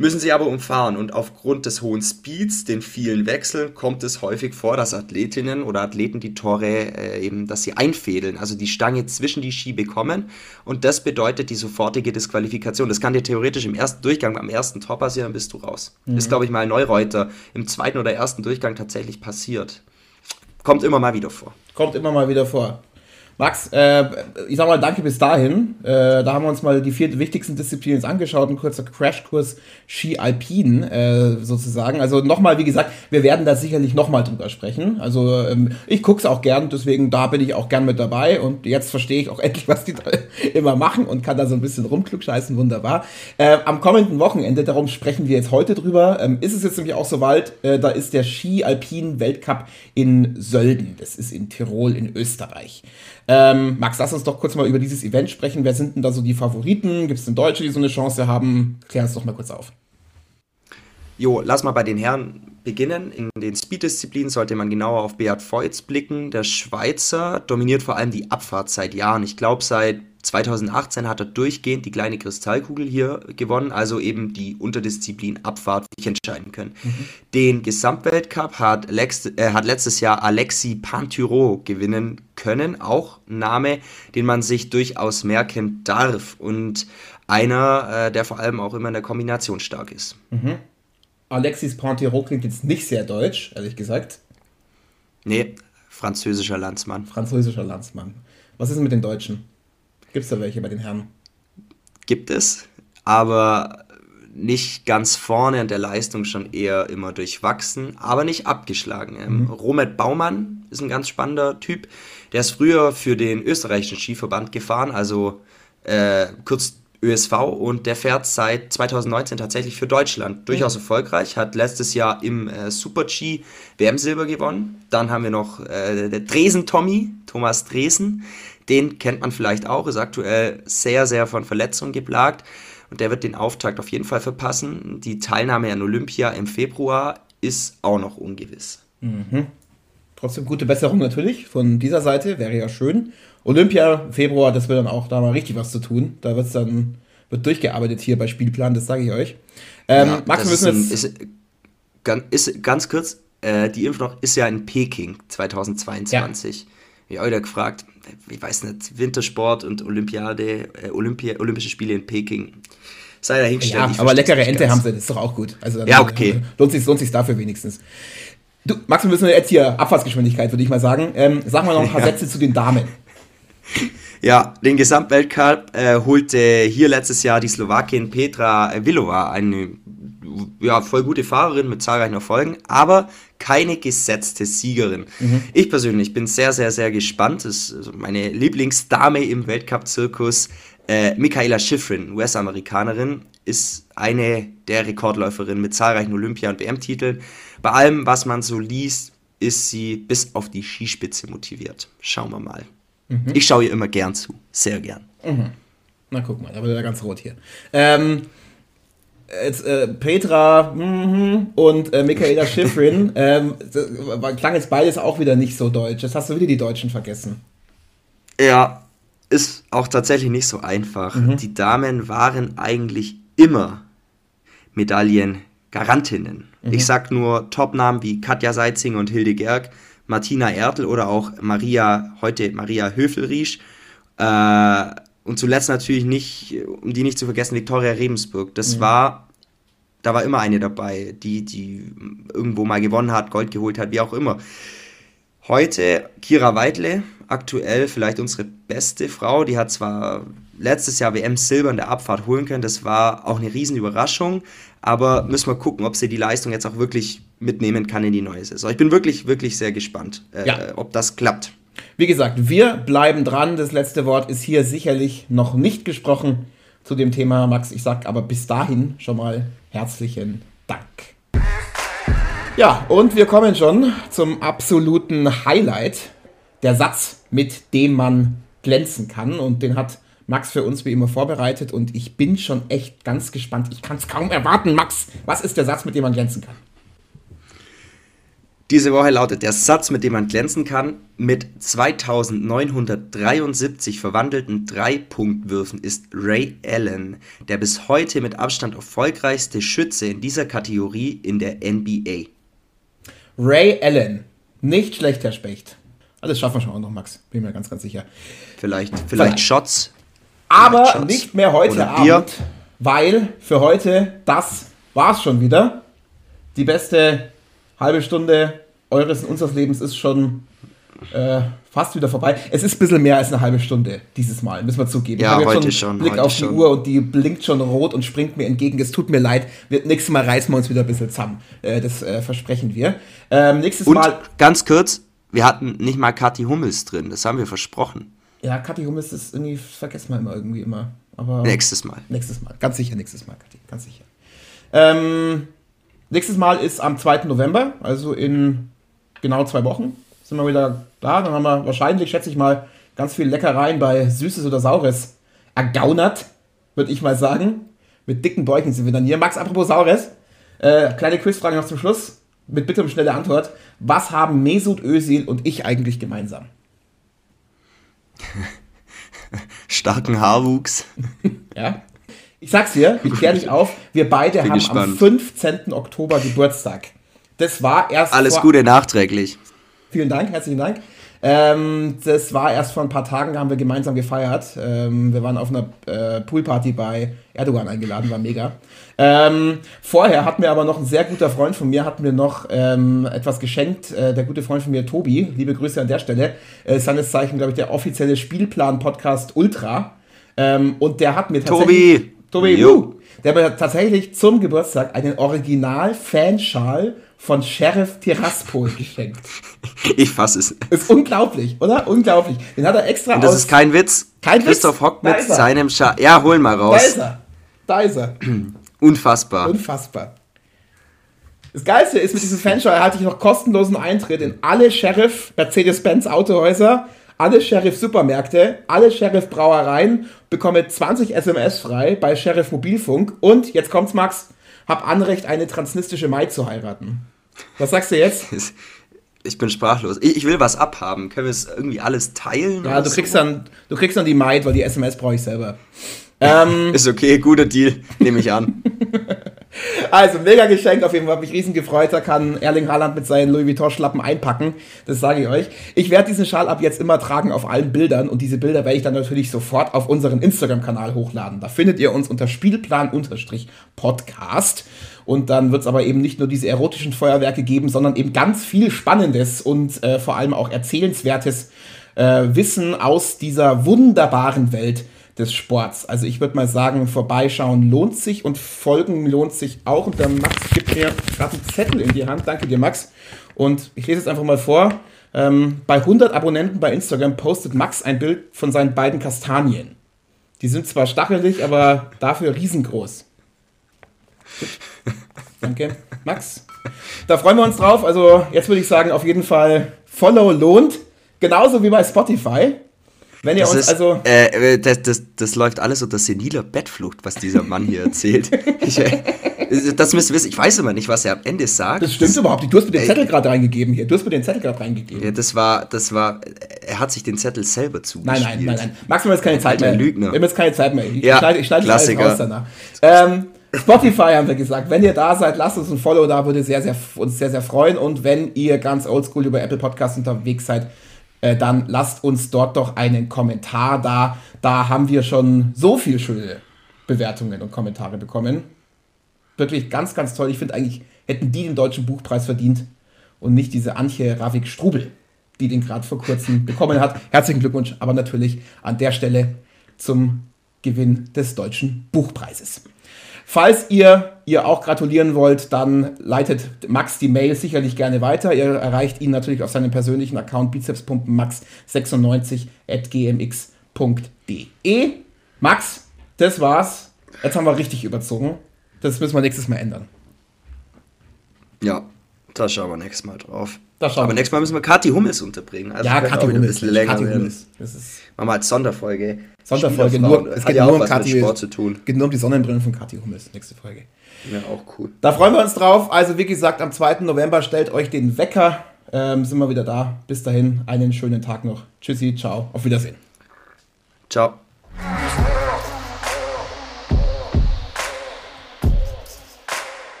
müssen sie aber umfahren und aufgrund des hohen Speeds, den vielen Wechseln, kommt es häufig vor, dass Athletinnen oder Athleten die Tore äh, eben, dass sie einfädeln, also die Stange zwischen die Ski bekommen und das bedeutet die sofortige Disqualifikation. Das kann dir theoretisch im ersten Durchgang, am ersten Tor passieren, dann bist du raus. Mhm. Ist, glaube ich, mal Neureuter im zweiten oder ersten Durchgang tatsächlich passiert. Kommt immer mal wieder vor. Kommt immer mal wieder vor. Max, äh, ich sag mal danke bis dahin. Äh, da haben wir uns mal die vier wichtigsten Disziplinen angeschaut. Ein kurzer Crashkurs Ski Alpin äh, sozusagen. Also nochmal, wie gesagt, wir werden da sicherlich nochmal drüber sprechen. Also ähm, ich gucke es auch gern, deswegen da bin ich auch gern mit dabei. Und jetzt verstehe ich auch [LAUGHS] endlich, was die da immer machen und kann da so ein bisschen rumklugscheißen. Wunderbar. Äh, am kommenden Wochenende, darum sprechen wir jetzt heute drüber, ähm, ist es jetzt nämlich auch soweit, äh, da ist der Ski Alpin Weltcup in Sölden. Das ist in Tirol in Österreich. Ähm, Max, lass uns doch kurz mal über dieses Event sprechen. Wer sind denn da so die Favoriten? Gibt es denn Deutsche, die so eine Chance haben? Klär uns doch mal kurz auf. Jo, lass mal bei den Herren beginnen. In den Speed-Disziplinen sollte man genauer auf Beat Feutz blicken. Der Schweizer dominiert vor allem die Abfahrt seit Jahren. Ich glaube, seit 2018 hat er durchgehend die kleine Kristallkugel hier gewonnen, also eben die Unterdisziplin Abfahrt sich entscheiden können. Mhm. Den Gesamtweltcup hat, Lex, äh, hat letztes Jahr Alexi Pantyro gewinnen können, auch ein Name, den man sich durchaus merken darf und einer, äh, der vor allem auch immer in der Kombination stark ist. Mhm. Alexis Pantyro klingt jetzt nicht sehr deutsch, ehrlich gesagt. Nee, französischer Landsmann. Französischer Landsmann. Was ist mit den Deutschen? Gibt es da welche bei den Herren? Gibt es, aber nicht ganz vorne und der Leistung schon eher immer durchwachsen, aber nicht abgeschlagen. Ähm, mhm. Romet Baumann ist ein ganz spannender Typ. Der ist früher für den österreichischen Skiverband gefahren, also äh, kurz ÖSV und der fährt seit 2019 tatsächlich für Deutschland. Durchaus mhm. erfolgreich, hat letztes Jahr im äh, Super-G WM-Silber gewonnen. Dann haben wir noch äh, der Dresen-Tommy, Thomas Dresen. Den kennt man vielleicht auch, ist aktuell sehr, sehr von Verletzungen geplagt. Und der wird den Auftakt auf jeden Fall verpassen. Die Teilnahme an Olympia im Februar ist auch noch ungewiss. Mhm. Trotzdem gute Besserung natürlich von dieser Seite, wäre ja schön. Olympia, Februar, das wird dann auch da mal richtig was zu tun. Da wird es dann wird durchgearbeitet hier bei Spielplan, das sage ich euch. Ähm, ja, Max, wir müssen jetzt. Ist, ganz, ist, ganz kurz, äh, die noch ist ja in Peking 2022. Ja. Ich habe wieder gefragt, ich weiß nicht, Wintersport und Olympiade, äh, Olympia, Olympische Spiele in Peking. Sei dahingestellt. Ja, aber leckere Ente haben sie, das ist doch auch gut. Also, ja, okay. Lohnt sich, lohnt sich dafür wenigstens. Du, Max, wir müssen jetzt hier Abfahrtsgeschwindigkeit, würde ich mal sagen. Ähm, sag mal noch ein paar [LAUGHS] ja. Sätze zu den Damen. [LAUGHS] Ja, den Gesamtweltcup äh, holte hier letztes Jahr die Slowakin Petra Vilova, eine ja, voll gute Fahrerin mit zahlreichen Erfolgen, aber keine gesetzte Siegerin. Mhm. Ich persönlich bin sehr, sehr, sehr gespannt. Das ist meine Lieblingsdame im Weltcup-Zirkus. Äh, Michaela Schifrin, US-Amerikanerin, ist eine der Rekordläuferinnen mit zahlreichen Olympia- und WM-Titeln. Bei allem, was man so liest, ist sie bis auf die Skispitze motiviert. Schauen wir mal. Mhm. Ich schaue ihr immer gern zu. Sehr gern. Mhm. Na guck mal, da wird er ganz rot hier. Ähm, jetzt, äh, Petra mm, und äh, Michaela Schifrin [LAUGHS] ähm, klang jetzt beides auch wieder nicht so deutsch. Jetzt hast du wieder die Deutschen vergessen. Ja, ist auch tatsächlich nicht so einfach. Mhm. Die Damen waren eigentlich immer Medaillengarantinnen. Mhm. Ich sag nur Topnamen wie Katja Seitzing und Hilde Gerg, Martina Ertl oder auch Maria, heute Maria Höfelriesch. Äh, und zuletzt natürlich nicht, um die nicht zu vergessen, Viktoria Rebensburg. Das mhm. war, da war immer eine dabei, die, die irgendwo mal gewonnen hat, Gold geholt hat, wie auch immer. Heute Kira Weidle, aktuell vielleicht unsere beste Frau. Die hat zwar letztes Jahr WM Silber in der Abfahrt holen können, das war auch eine Riesenüberraschung, aber müssen wir gucken, ob sie die Leistung jetzt auch wirklich mitnehmen kann in die neue Saison. Ich bin wirklich, wirklich sehr gespannt, äh, ja. ob das klappt. Wie gesagt, wir bleiben dran. Das letzte Wort ist hier sicherlich noch nicht gesprochen zu dem Thema, Max. Ich sage aber bis dahin schon mal herzlichen Dank. Ja, und wir kommen schon zum absoluten Highlight. Der Satz, mit dem man glänzen kann. Und den hat Max für uns wie immer vorbereitet. Und ich bin schon echt ganz gespannt. Ich kann es kaum erwarten, Max. Was ist der Satz, mit dem man glänzen kann? Diese Woche lautet der Satz, mit dem man glänzen kann, mit 2973 verwandelten Drei-Punkt-Würfen ist Ray Allen der bis heute mit Abstand erfolgreichste Schütze in dieser Kategorie in der NBA. Ray Allen, nicht schlecht, Herr Specht. Alles schaffen wir schon auch noch, Max. Bin mir ganz, ganz sicher. Vielleicht, vielleicht, vielleicht. Shots. Aber vielleicht Shots. nicht mehr heute Abend, weil für heute, das war's schon wieder. Die beste halbe Stunde eures und unseres Lebens ist schon äh, fast wieder vorbei. Es ist ein bisschen mehr als eine halbe Stunde dieses Mal, müssen wir zugeben. Ja, ich habe heute jetzt schon, Blick heute auf die schon. Uhr und die blinkt schon rot und springt mir entgegen. Es tut mir leid. Wir, nächstes Mal reißen wir uns wieder ein bisschen zusammen. Äh, das äh, versprechen wir. Ähm, nächstes Und Mal. ganz kurz, wir hatten nicht mal Kathi Hummels drin, das haben wir versprochen. Ja, Kathi Hummels ist irgendwie, vergessen wir immer irgendwie immer. Aber Nächstes Mal. Nächstes Mal. Ganz sicher nächstes Mal, Kathi. Ganz sicher. Ähm, nächstes Mal ist am 2. November, also in genau zwei Wochen, sind wir wieder da. Dann haben wir wahrscheinlich, schätze ich mal, ganz viel Leckereien bei Süßes oder Saures ergaunert, würde ich mal sagen. Mit dicken Bäuchen sind wir dann hier. Max, apropos Saures, äh, kleine Quizfrage noch zum Schluss. Mit bitte um schnelle Antwort. Was haben Mesut Özil und ich eigentlich gemeinsam? [LAUGHS] Starken Haarwuchs. [LAUGHS] Ja. Ich sag's dir, ich kläre dich auf, wir beide Bin haben gespannt. am 15. Oktober Geburtstag. Das war erst Alles vor, Gute nachträglich. Vielen Dank, herzlichen Dank. Ähm, das war erst vor ein paar Tagen, haben wir gemeinsam gefeiert. Ähm, wir waren auf einer äh, Poolparty bei Erdogan eingeladen, war mega. Ähm, vorher hat mir aber noch ein sehr guter Freund von mir, hat mir noch ähm, etwas geschenkt. Äh, der gute Freund von mir, Tobi, liebe Grüße an der Stelle. Äh, seines Zeichen, glaube ich, der offizielle Spielplan-Podcast Ultra. Ähm, und der hat mir tatsächlich... Tobi! Tobi, Jo. wuh, der hat mir tatsächlich zum Geburtstag einen Original-Fanschal von Sheriff Tiraspol [LAUGHS] geschenkt. Ich fasse es. Ist unglaublich, oder? Unglaublich. Den hat er extra Und das ist kein Witz. Kein Witz? Christoph Hock Da mit seinem Scha Ja, hol mal da raus. ist er. Da ist er. [CLEARS THROAT] Unfassbar. Unfassbar. Das Geilste ist, mit diesem Fanschal erhalte ich noch kostenlosen Eintritt in alle Sheriff Mercedes-Benz Autohäuser, alle Sheriff Supermärkte, alle Sheriff Brauereien, bekomme 20 SMS frei bei Sheriff Mobilfunk und, jetzt kommt's Max, hab Anrecht, eine transnistische Mai zu heiraten. Was sagst du jetzt? [LAUGHS] Ich bin sprachlos. Ich, will was abhaben. Können wir es irgendwie alles teilen? Ja, du so? kriegst dann, du kriegst dann die Maid, weil die SMS brauche ich selber. Ähm, [LAUGHS] Ist okay, guter Deal. Nehme ich an. [LAUGHS] Also, mega Geschenk, auf jeden Fall, habe mich riesen gefreut. Da kann Erling Haaland mit seinen Louis Vuitton-Schlappen einpacken. Das sage ich euch. Ich werde diesen Schal ab jetzt immer tragen auf allen Bildern und diese Bilder werde ich dann natürlich sofort auf unseren Instagram-Kanal hochladen. Da findet ihr uns unter Spielplan-Podcast. Und dann wird es aber eben nicht nur diese erotischen Feuerwerke geben, sondern eben ganz viel Spannendes und äh, vor allem auch erzählenswertes äh, Wissen aus dieser wunderbaren Welt des Sports. Also ich würde mal sagen, vorbeischauen lohnt sich und folgen lohnt sich auch. Und der Max gibt mir gerade einen Zettel in die Hand. Danke dir, Max. Und ich lese jetzt einfach mal vor. Ähm, bei 100 Abonnenten bei Instagram postet Max ein Bild von seinen beiden Kastanien. Die sind zwar stachelig, aber dafür riesengroß. Danke, Max. Da freuen wir uns drauf. Also jetzt würde ich sagen, auf jeden Fall Follow lohnt. Genauso wie bei Spotify. Wenn ihr Das, uns ist, also... äh, das, das, das läuft alles unter seniler Bettflucht, was dieser Mann hier erzählt. [LAUGHS] ich, äh, das müsst ihr wissen. Ich weiß immer nicht, was er am Ende sagt. Das stimmt überhaupt nicht. Du hast mir den Ey. Zettel gerade reingegeben hier. Du hast mir den Zettel gerade reingegeben. Ja, das war, das war, er hat sich den Zettel selber Nein, zugespielt. nein, nein, nein. Max, wir haben jetzt keine Zeit mehr. Lügner. Wir haben jetzt keine Zeit mehr. Ich Ja, schneide, ich schneide das alles Klassiker. raus danach. Ähm, Spotify haben wir gesagt. Wenn ihr da seid, lasst uns ein Follow da, würde sehr, sehr, uns sehr, sehr freuen. Und wenn ihr ganz oldschool über Apple Podcasts unterwegs seid, äh, dann lasst uns dort doch einen Kommentar da. Da haben wir schon so viel schöne Bewertungen und Kommentare bekommen. Wirklich ganz, ganz toll. Ich finde eigentlich, hätten die den Deutschen Buchpreis verdient und nicht diese Antje Ravik-Strubel, die den gerade vor kurzem [LAUGHS] bekommen hat. Herzlichen Glückwunsch, aber natürlich an der Stelle zum Gewinn des Deutschen Buchpreises. Falls ihr ihr auch gratulieren wollt, dann leitet Max die Mail sicherlich gerne weiter. Ihr erreicht ihn natürlich auf seinem persönlichen Account bizeps.max96 at gmx.de. Max, das war's. Jetzt haben wir richtig überzogen. Das müssen wir nächstes Mal ändern. Ja, da schauen wir nächstes Mal drauf. Aber wir. nächstes Mal müssen wir Kathi Hummels unterbringen. Also Ja, Kathi Hummels. ein bisschen länger Kathi. Hummels. Das ist Machen wir als Sonderfolge. Sonderfolge. Nur, es geht ja nur um Kathi. Sport zu tun. geht nur um die Sonnenbrillen von Kathi Hummels. Nächste Folge. Ja, auch cool. Da freuen wir uns drauf. Also, wie gesagt, am 2. November stellt euch den Wecker. Ähm, sind wir wieder da. Bis dahin, einen schönen Tag noch. Tschüssi, ciao, auf Wiedersehen. Ciao.